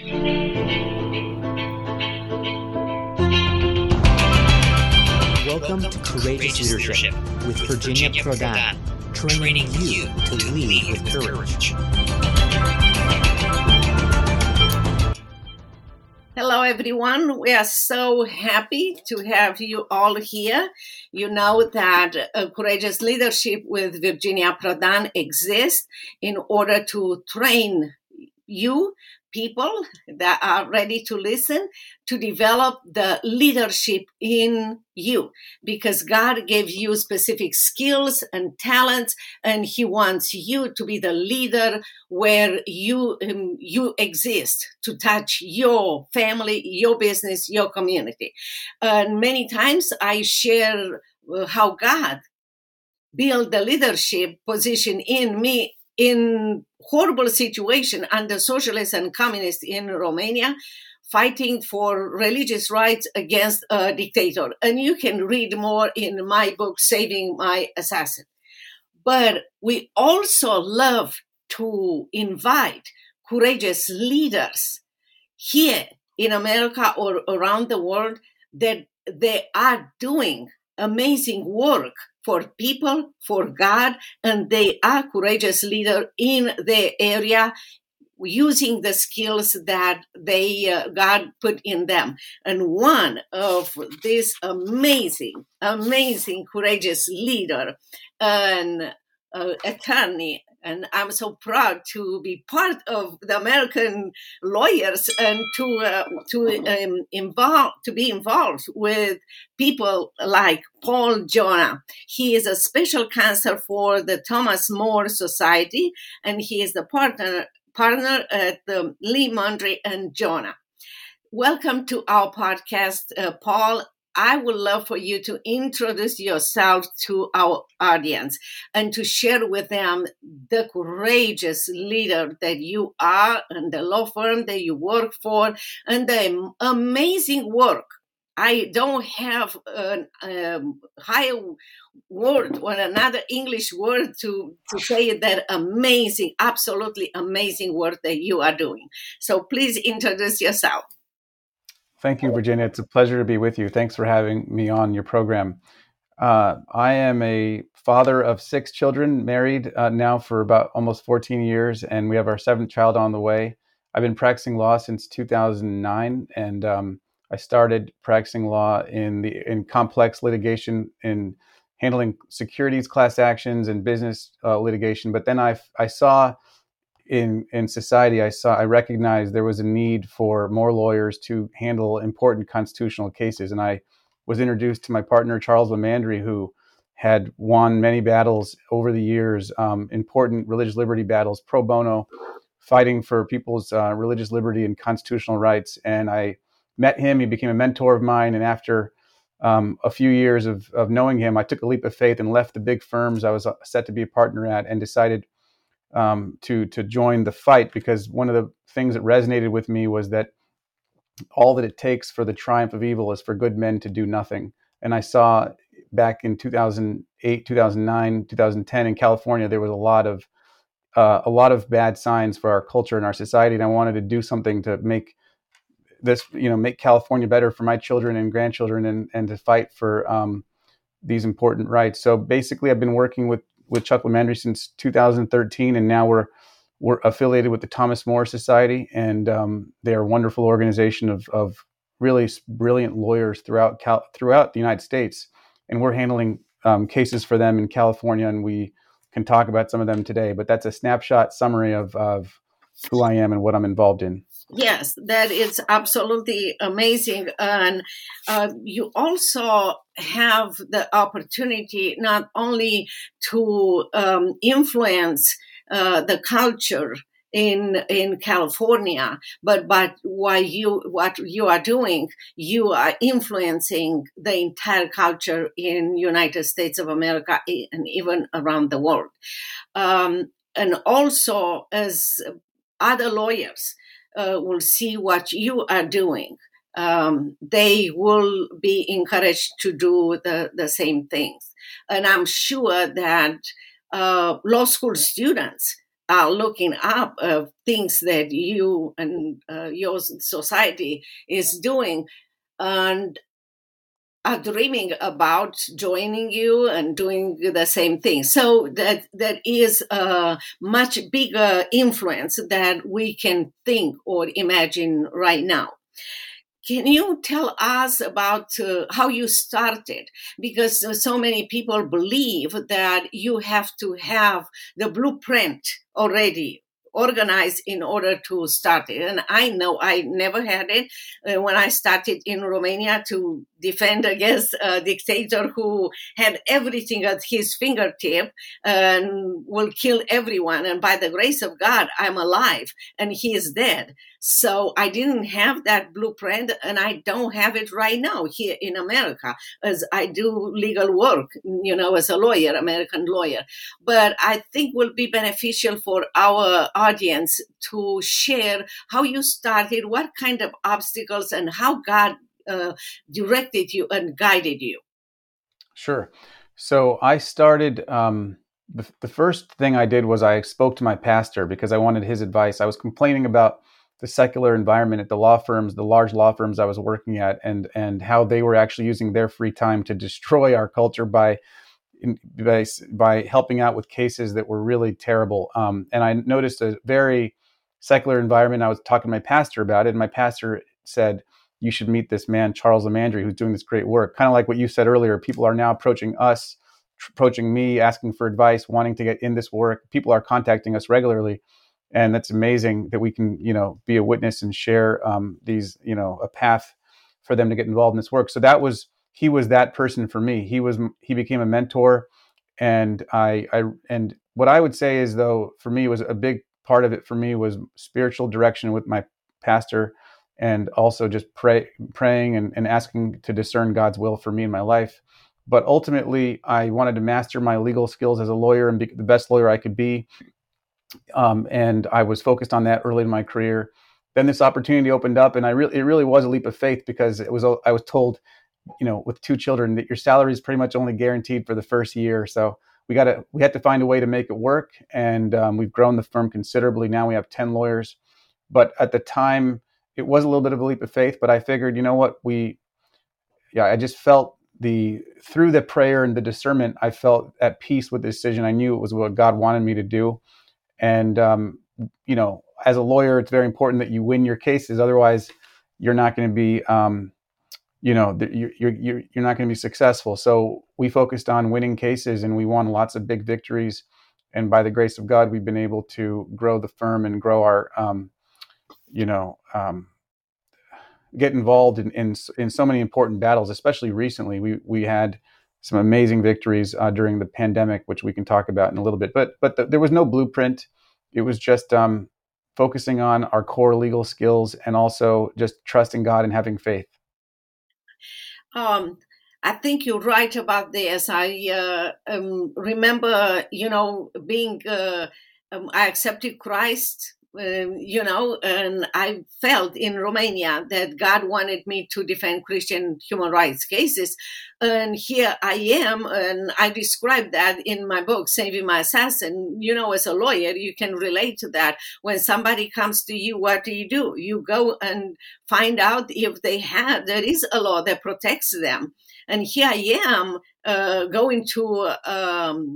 Welcome to Courageous Leadership with Virginia Prodan, training you to lead with courage. Hello, everyone. We are so happy to have you all here. You know that uh, Courageous Leadership with Virginia Prodan exists in order to train you people that are ready to listen to develop the leadership in you. Because God gave you specific skills and talents and he wants you to be the leader where you um, you exist to touch your family your business your community. And many times I share uh, how God built the leadership position in me in horrible situation under socialists and communists in Romania, fighting for religious rights against a dictator. And you can read more in my book, Saving My Assassin. But we also love to invite courageous leaders here in America or around the world that they are doing amazing work for people, for God, and they are courageous leader in the area using the skills that they uh, God put in them. And one of this amazing, amazing, courageous leader, an uh, attorney and I'm so proud to be part of the American lawyers and to uh, to um, involve to be involved with people like Paul Jonna. He is a special counsel for the Thomas More Society, and he is the partner partner at the LiMandri and Jonna. Welcome to our podcast, uh, Paul I would love for you to introduce yourself to our audience and to share with them the courageous leader that you are and the law firm that you work for and the amazing work. I don't have a, a um, higher word or another English word to, to say that amazing, absolutely amazing work that you are doing. So please introduce yourself. Thank you, Virginia. It's a pleasure to be with you. Thanks for having me on your program. Uh, I am a father of six children, married uh, now for about almost 14 years, and we have our seventh child on the way. I've been practicing law since 2009, and um, I started practicing law in the in complex litigation in handling securities class actions and business uh, litigation. But then I I saw in in society, I saw I recognized there was a need for more lawyers to handle important constitutional cases, and I was introduced to my partner Charles LiMandri, who had won many battles over the years, um, important religious liberty battles pro bono, fighting for people's uh, religious liberty and constitutional rights. And I met him; he became a mentor of mine, and after um, a few years of, of knowing him, I took a leap of faith and left the big firms I was uh, set to be a partner at and decided um, to to join the fight because one of the things that resonated with me was that all that it takes for the triumph of evil is for good men to do nothing. And I saw back in 2008, 2009, 2010 in California there was a lot of uh, a lot of bad signs for our culture and our society, and I wanted to do something to make this you know make California better for my children and grandchildren and and to fight for um, these important rights. So basically, I've been working with with Chuck LiMandri since 2013, and now we're we're affiliated with the Thomas More Society, and um, they're a wonderful organization of, of really brilliant lawyers throughout Cal- throughout the United States, and we're handling um, cases for them in California, and we can talk about some of them today. But that's a snapshot summary of, of who I am and what I'm involved in. Yes, that is absolutely amazing. And uh, you also have the opportunity not only to um, influence uh, the culture in in California, but but what you what you are doing, you are influencing the entire culture in United States of America and even around the world. Um, and also as other lawyers uh, will see what you are doing, um, they will be encouraged to do the, the same things. And I'm sure that uh, law school students are looking up uh, things that you and uh, your society is doing and are dreaming about joining you and doing the same thing. So that that is a much bigger influence that we can think or imagine right now. Can you tell us about uh, how you started? Because so many people believe that you have to have the blueprint already organized in order to start it. And I know I never had it uh, when I started in Romania to defend against a dictator who had everything at his fingertip and will kill everyone. And by the grace of God, I'm alive and he is dead. So I didn't have that blueprint and I don't have it right now here in America as I do legal work, you know, as a lawyer, American lawyer. But I think will be beneficial for our audience to share how you started, what kind of obstacles and how God uh, directed you and guided you? Sure. So I started. Um, the, the first thing I did was I spoke to my pastor because I wanted his advice. I was complaining about the secular environment at the law firms, the large law firms I was working at, and and how they were actually using their free time to destroy our culture by by, by helping out with cases that were really terrible. Um, and I noticed a very secular environment. I was talking to my pastor about it, and my pastor said, you should meet this man, Charles LiMandri, who's doing this great work. Kind of like what you said earlier, people are now approaching us, approaching me, asking for advice, wanting to get in this work. People are contacting us regularly. And that's amazing that we can, you know, be a witness and share um, these, you know, a path for them to get involved in this work. So that was, he was that person for me. He was, he became a mentor. And I, I, and what I would say is though, for me was a big part of it for me was spiritual direction with my pastor and also just pray, praying and, and asking to discern God's will for me in my life. But ultimately, I wanted to master my legal skills as a lawyer and be the best lawyer I could be. Um, and I was focused on that early in my career. Then this opportunity opened up, and I really it really was a leap of faith because it was I was told, you know, with two children that your salary is pretty much only guaranteed for the first year. So we got to we had to find a way to make it work, and um, we've grown the firm considerably. Now we have ten lawyers, but at the time it was a little bit of a leap of faith, but I figured, you know what, we, yeah, I just felt the through the prayer and the discernment, I felt at peace with the decision. I knew it was what God wanted me to do, and um, you know, as a lawyer, it's very important that you win your cases. Otherwise, you're not going to be, um, you know, you're you're you're not going to be successful. So we focused on winning cases, and we won lots of big victories. And by the grace of God, we've been able to grow the firm and grow our um, you know, um, get involved in, in, in so many important battles. Especially recently, we we had some amazing victories uh, during the pandemic, which we can talk about in a little bit. But but the, there was no blueprint. It was just um, focusing on our core legal skills and also just trusting God and having faith. Um, I think you're right about this. I uh, um, remember, you know, being uh, um, I accepted Christ um, you know, and I felt in Romania that God wanted me to defend Christian human rights cases. And here I am, and I describe that in my book, Saving My Assassin. You know, as a lawyer, you can relate to that. When somebody comes to you, what do you do? You go and find out if they have, there is a law that protects them. And here I am uh, going to um,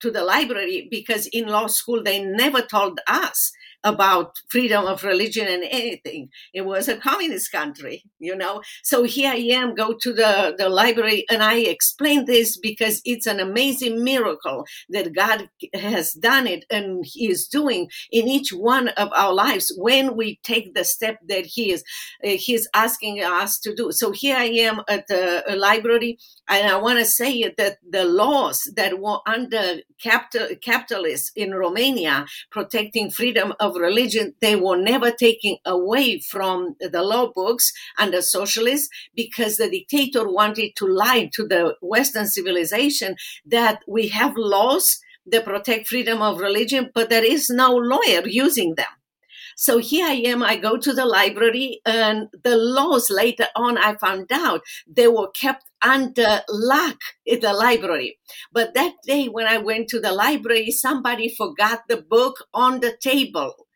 to the library because in law school they never told us about freedom of religion and anything. It was a communist country, you know. So here I am, go to the, the library, and I explain this because it's an amazing miracle that God has done it and He is doing in each one of our lives when we take the step that He is uh, He's asking us to do. So here I am at the library, and I want to say that the laws that were under capital, capitalists in Romania protecting freedom of of religion, they were never taken away from the law books the socialists because the dictator wanted to lie to the Western civilization that we have laws that protect freedom of religion, but there is no lawyer using them. So here I am. I go to the library, and the laws later on I found out they were kept under lock in the library. But that day when I went to the library, somebody forgot the book on the table.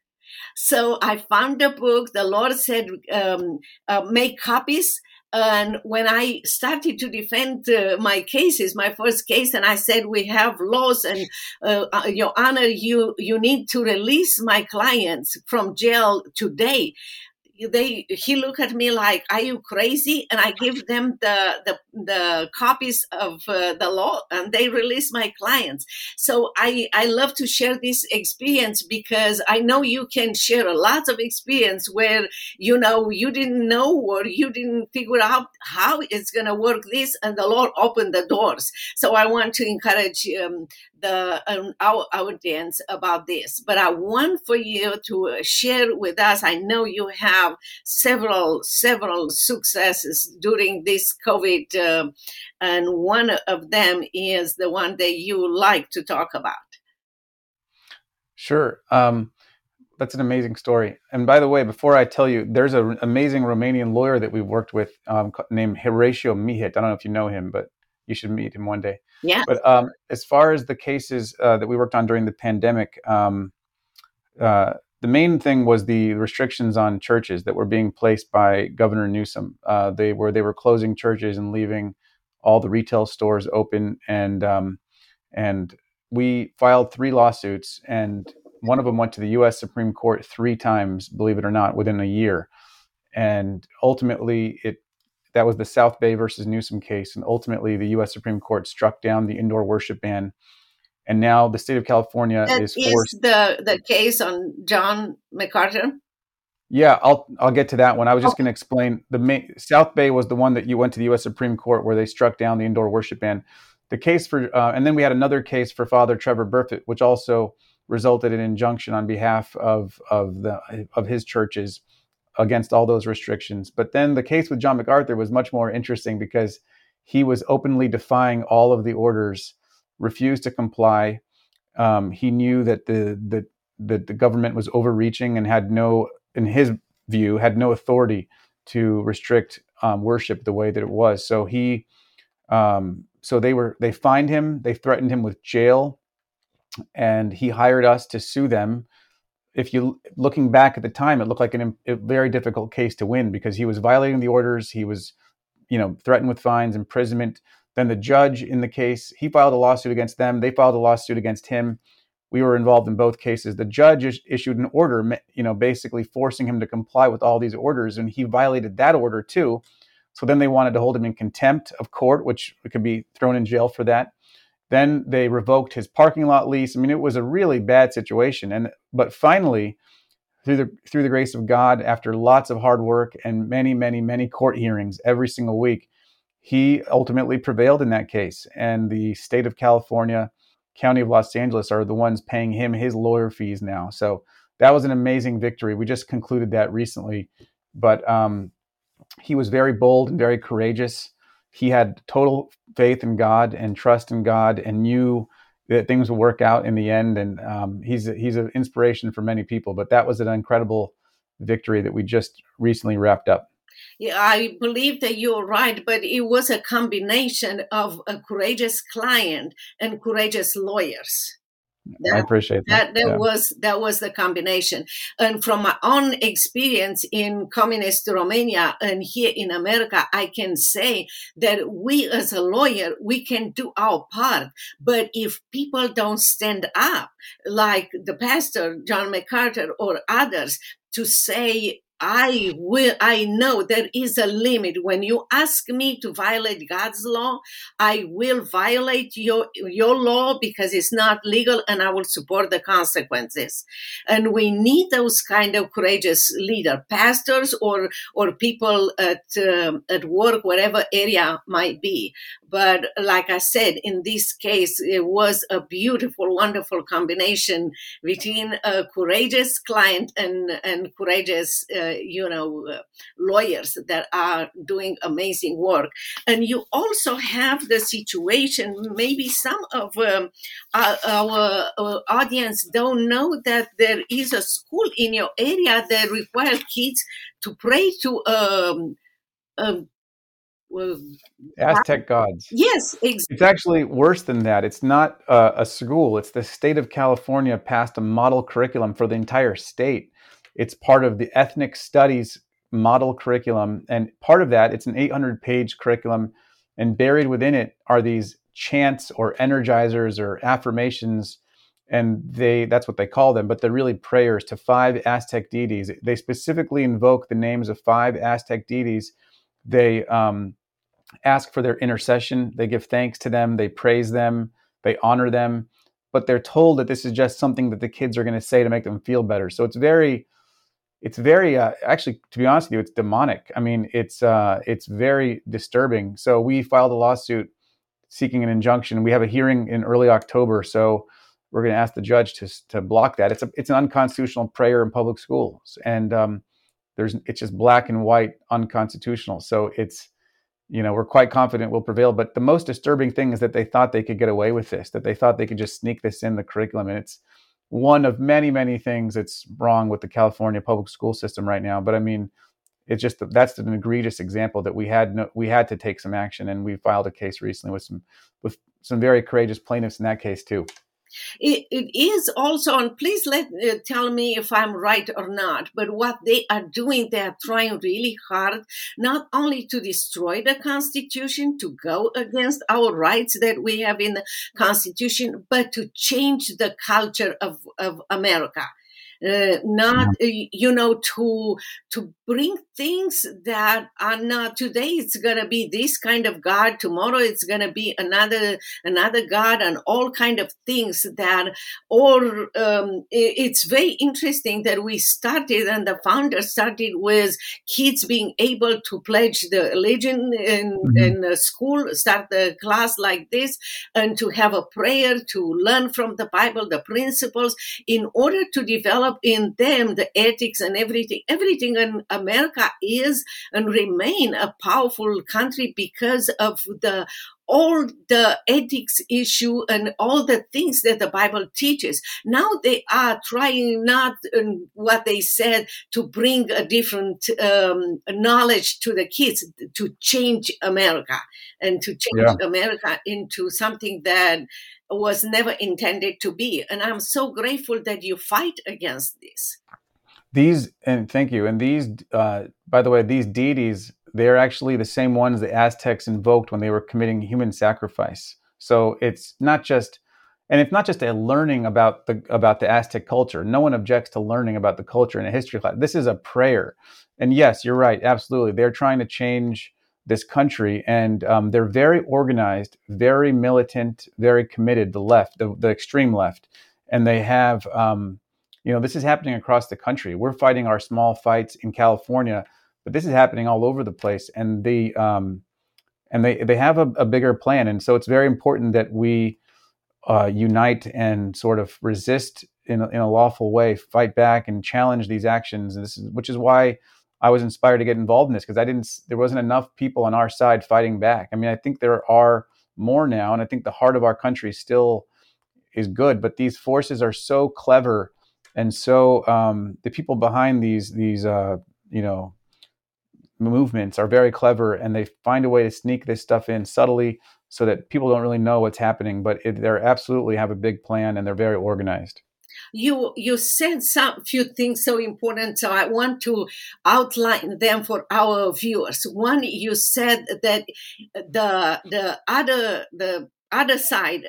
So I found the book. The Lord said, um, uh, make copies. And when I started to defend uh, my cases, my first case, and I said, we have laws and uh, uh your honor, you, you need to release my clients from jail today they he looked at me like are you crazy? And i give them the the, the copies of uh, the law and they release my clients. So i i love to share this experience because i know you can share a lot of experience where you know you didn't know or you didn't figure out how it's going to work this and the lord opened the doors. So i want to encourage um, the um, our audience about this but i want for you to share with us. I know you have several several successes during this covid uh, and one of them is the one that you like to talk about. Sure um, that's an amazing story. And by the way before i tell you there's an amazing romanian lawyer that we've worked with um, named horatio Mihet i don't know if you know him but you should meet him one day yeah. But um, as far as the cases uh, that we worked on during the pandemic, um, uh, the main thing was the restrictions on churches that were being placed by Governor Newsom. Uh, they were they were closing churches and leaving all the retail stores open, and um, and we filed three lawsuits, and one of them went to the U.S. Supreme Court three times, believe it or not, within a year, and ultimately it that was the South Bay versus Newsom case. And ultimately, the U.S. Supreme Court struck down the indoor worship ban. And now the state of California that is forced. Is the, the case on John MacArthur? Yeah, I'll I'll get to that one. I was just oh. going to explain the main, South Bay was the one that you went to the U.S. Supreme Court where they struck down the indoor worship ban. The case for uh, and then we had another case for Father Trevor Burfitt, which also resulted in injunction on behalf of of the of his churches against all those restrictions. But then the case with John MacArthur was much more interesting because he was openly defying all of the orders, refused to comply. Um, he knew that the, the the the government was overreaching and had no, in his view, had no authority to restrict um, worship the way that it was. So he, um, so they were they fined him, they threatened him with jail, and he hired us to sue them if you looking back at the time, it looked like an, a very difficult case to win because he was violating the orders. He was, you know, threatened with fines, imprisonment. Then the judge in the case, he filed a lawsuit against them. They filed a lawsuit against him. We were involved in both cases. The judge issued an order, you know, basically forcing him to comply with all these orders, and he violated that order too. So then they wanted to hold him in contempt of court, which could be thrown in jail for that. Then they revoked his parking lot lease. I mean, it was a really bad situation. And but finally, through the through the grace of God, after lots of hard work and many, many, many court hearings every single week, he ultimately prevailed in that case. And the state of California, county of Los Angeles are the ones paying him his lawyer fees now. So that was an amazing victory. We just concluded that recently. But um, he was very bold and very courageous he had total faith in God and trust in God and knew that things will work out in the end. And um, he's he's an inspiration for many people. But that was an incredible victory that we just recently wrapped up. Yeah, I believe that you're right, but it was a combination of a courageous client and courageous lawyers. That, I appreciate that. That, that yeah. was that was the combination. And from my own experience in communist Romania and here in America, I can say that we as a lawyer, we can do our part. But if people don't stand up, like the pastor John MacArthur or others, to say I will, I know there is a limit. When you ask me to violate God's law, I will violate your, your law because it's not legal and I will support the consequences. And we need those kind of courageous leader, pastors or, or people at, um, at work, whatever area might be. But like I said, in this case, it was a beautiful, wonderful combination between a courageous client and, and courageous uh, you know uh, lawyers that are doing amazing work and you also have the situation maybe some of um, our, our, our, audience don't know that there is a school in your area that requires kids to pray to um, um, Aztec gods. Yes, exactly. It's actually worse than that. It's not uh, a school. It's the state of California passed a model curriculum for the entire state. It's part of the ethnic studies model curriculum, and part of that, it's an 800-page curriculum, and buried within it are these chants or energizers or affirmations and they that's what they call them but they're really prayers to five aztec deities they specifically invoke the names of five aztec deities they um, ask for their intercession. They give thanks to them. They praise them. They honor them. But they're told that this is just something that the kids are going to say to make them feel better. So it's very, it's very uh, actually, to be honest with you, it's demonic. I mean, it's uh, it's very disturbing. So we filed a lawsuit seeking an injunction. We have a hearing in early October. So we're going to ask the judge to to block that. It's a it's an unconstitutional prayer in public schools, and um, there's it's just black and white unconstitutional. So it's you know, we're quite confident we'll prevail. But the most disturbing thing is that they thought they could get away with this, that they thought they could just sneak this in the curriculum. And it's one of many, many things that's wrong with the California public school system right now. But I mean, it's just that's an egregious example that we had no, we had to take some action, and we filed a case recently with some with some very courageous plaintiffs in that case too. It, it is also, and please let uh, tell me if I'm right or not. But what they are doing, they are trying really hard, not only to destroy the Constitution, to go against our rights that we have in the Constitution, but to change the culture of, of America. Uh, not uh, you know to to bring things that are not today it's going to be this kind of god tomorrow it's going to be another another god and all kind of things that or um, it's very interesting that we started and the founder started with kids being able to pledge the religion in, mm-hmm. in school start the class like this and to have a prayer to learn from the bible the principles in order to develop in them the ethics and everything everything in america is and remain a powerful country because of the all the ethics issue and all the things that the Bible teaches. Now they are trying not um, what they said to bring a different um, knowledge to the kids to change America and to change yeah. America into something that was never intended to be. And I'm so grateful that you fight against this. These and thank you. And these, uh, by the way, these deities they're actually the same ones the Aztecs invoked when they were committing human sacrifice. So it's not just, and it's not just a learning about the about the Aztec culture. No one objects to learning about the culture in a history class. This is a prayer. And yes, you're right. Absolutely, they're trying to change this country, and um, they're very organized, very militant, very committed. The left, the, the extreme left, and they have. Um, you know, this is happening across the country. We're fighting our small fights in California, but this is happening all over the place, and the um, and they they have a, a, bigger plan, and so it's very important that we uh, unite and sort of resist in a, in a lawful way, fight back, and challenge these actions. And this is which is why I was inspired to get involved in this because I didn't there wasn't enough people on our side fighting back. I mean, I think there are more now, and I think the heart of our country still is good, but these forces are so clever and so um, the people behind these these uh, you know movements are very clever and they find a way to sneak this stuff in subtly so that people don't really know what's happening but they absolutely have a big plan and they're very organized. You you said some few things so important so i want to outline them for our viewers. One you said that the the other the other side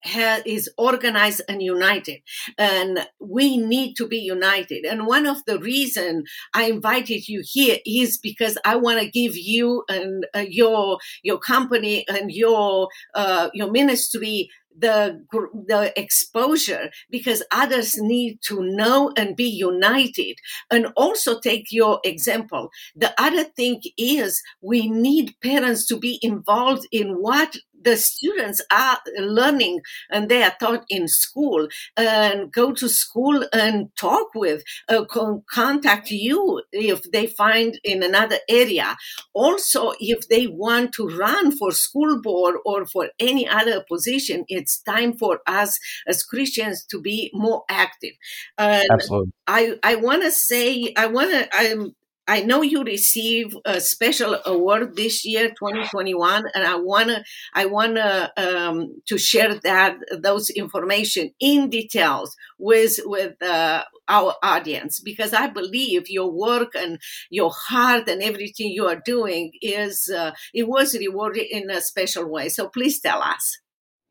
has, is organized and united and we need to be united. And one of the reason i invited you here is because i want to give you and uh, your your company and your uh, your ministry the the exposure because others need to know and be united. And also take your example. The other thing is we need parents to be involved in what the students are learning and they are taught in school and go to school and talk with, uh, contact you if they find in another area. Also, if they want to run for school board or for any other position, it's time for us as Christians to be more active. Absolutely. I, I want to say, I want to, I'm, I know you receive a special award this year, 2021, and I wanna I wanna um, to share that those information in details with with uh, our audience because I believe your work and your heart and everything you are doing is uh, it was rewarded in a special way. So please tell us.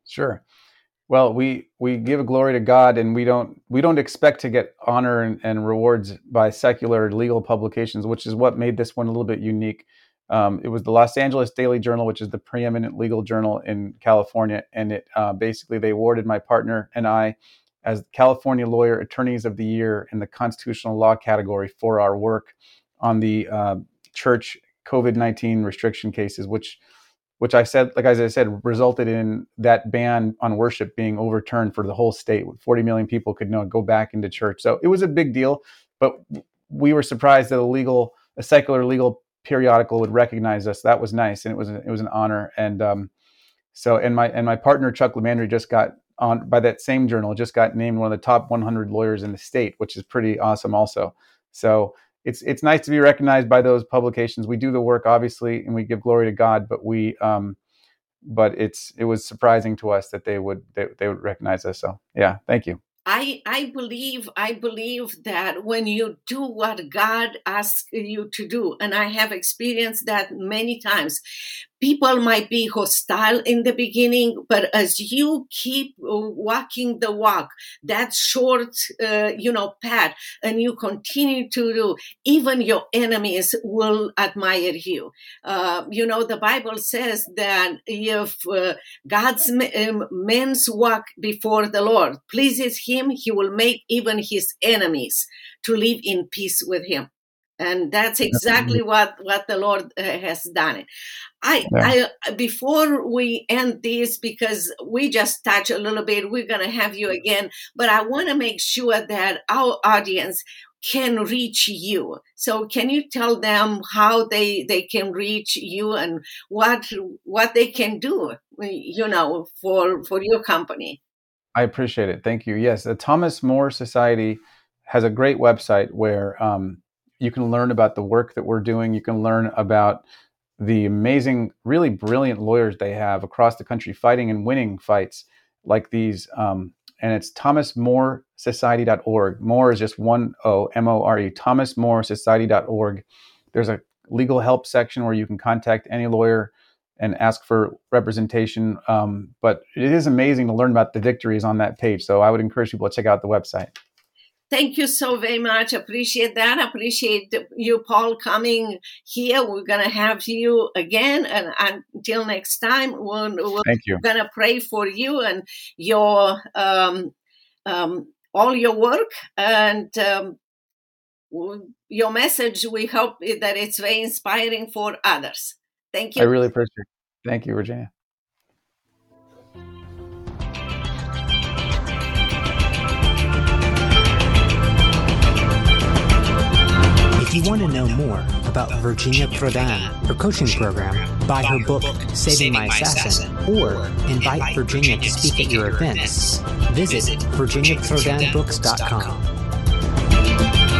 Sure. Well, we we give glory to God, and we don't we don't expect to get honor and, and rewards by secular legal publications, which is what made this one a little bit unique. Um, it was the Los Angeles Daily Journal, which is the preeminent legal journal in California, and it uh, basically they awarded my partner and I as California Lawyer Attorneys of the Year in the constitutional law category for our work on the uh, church COVID nineteen restriction cases, which which I said, like as I said, resulted in that ban on worship being overturned for the whole state. 40 million people could now go back into church. So it was a big deal, but we were surprised that a legal, a secular legal periodical would recognize us. That was nice, and it was it was an honor. And um, so, and my and my partner Chuck LiMandri just got on by that same journal, just got named one of the top 100 lawyers in the state, which is pretty awesome, also. So it's it's nice to be recognized by those publications. We do the work obviously, and we give glory to God, but we um, but it's it was surprising to us that they would they, they would recognize us. So yeah, thank you. I, I believe I believe that when you do what God asks you to do, and I have experienced that many times, people might be hostile in the beginning, but as you keep walking the walk, that short, uh, you know, path, and you continue to do, even your enemies will admire you. Uh, you know, the Bible says that if uh, God's um, men's walk before the Lord pleases him, he will make even his enemies to live in peace with him and that's exactly what what the lord uh, has done I, yeah. I before we end this because we just touch a little bit we're going to have you again but i want to make sure that our audience can reach you. So can you tell them how they they can reach you and what what they can do you know for for your company? I appreciate it. Thank you. Yes the thomas more society has a great website where um, you can learn about the work that we're doing. You can learn about the amazing, really brilliant lawyers they have across the country fighting and winning fights like these. Um, and it's thomasmoresociety.org. More is just one O, M O R E, thomasmoresociety.org. There's a legal help section where you can contact any lawyer and ask for representation. Um, but it is amazing to learn about the victories on that page. So I would encourage people to check out the website. Thank you so very much. Appreciate that. Appreciate you, Paul, coming here. We're going to have you again. And until next time, we're, we're Thank you. going to pray for you and your, um, um, all your work and, um, your message. We hope that it's very inspiring for others. Thank you. I really appreciate it. Thank you, Virginia. you want to know more about Virginia Prodan, her coaching program, buy her book, Saving My Assassin, or invite Virginia to speak at your events, visit virginiaprodanbooks.com.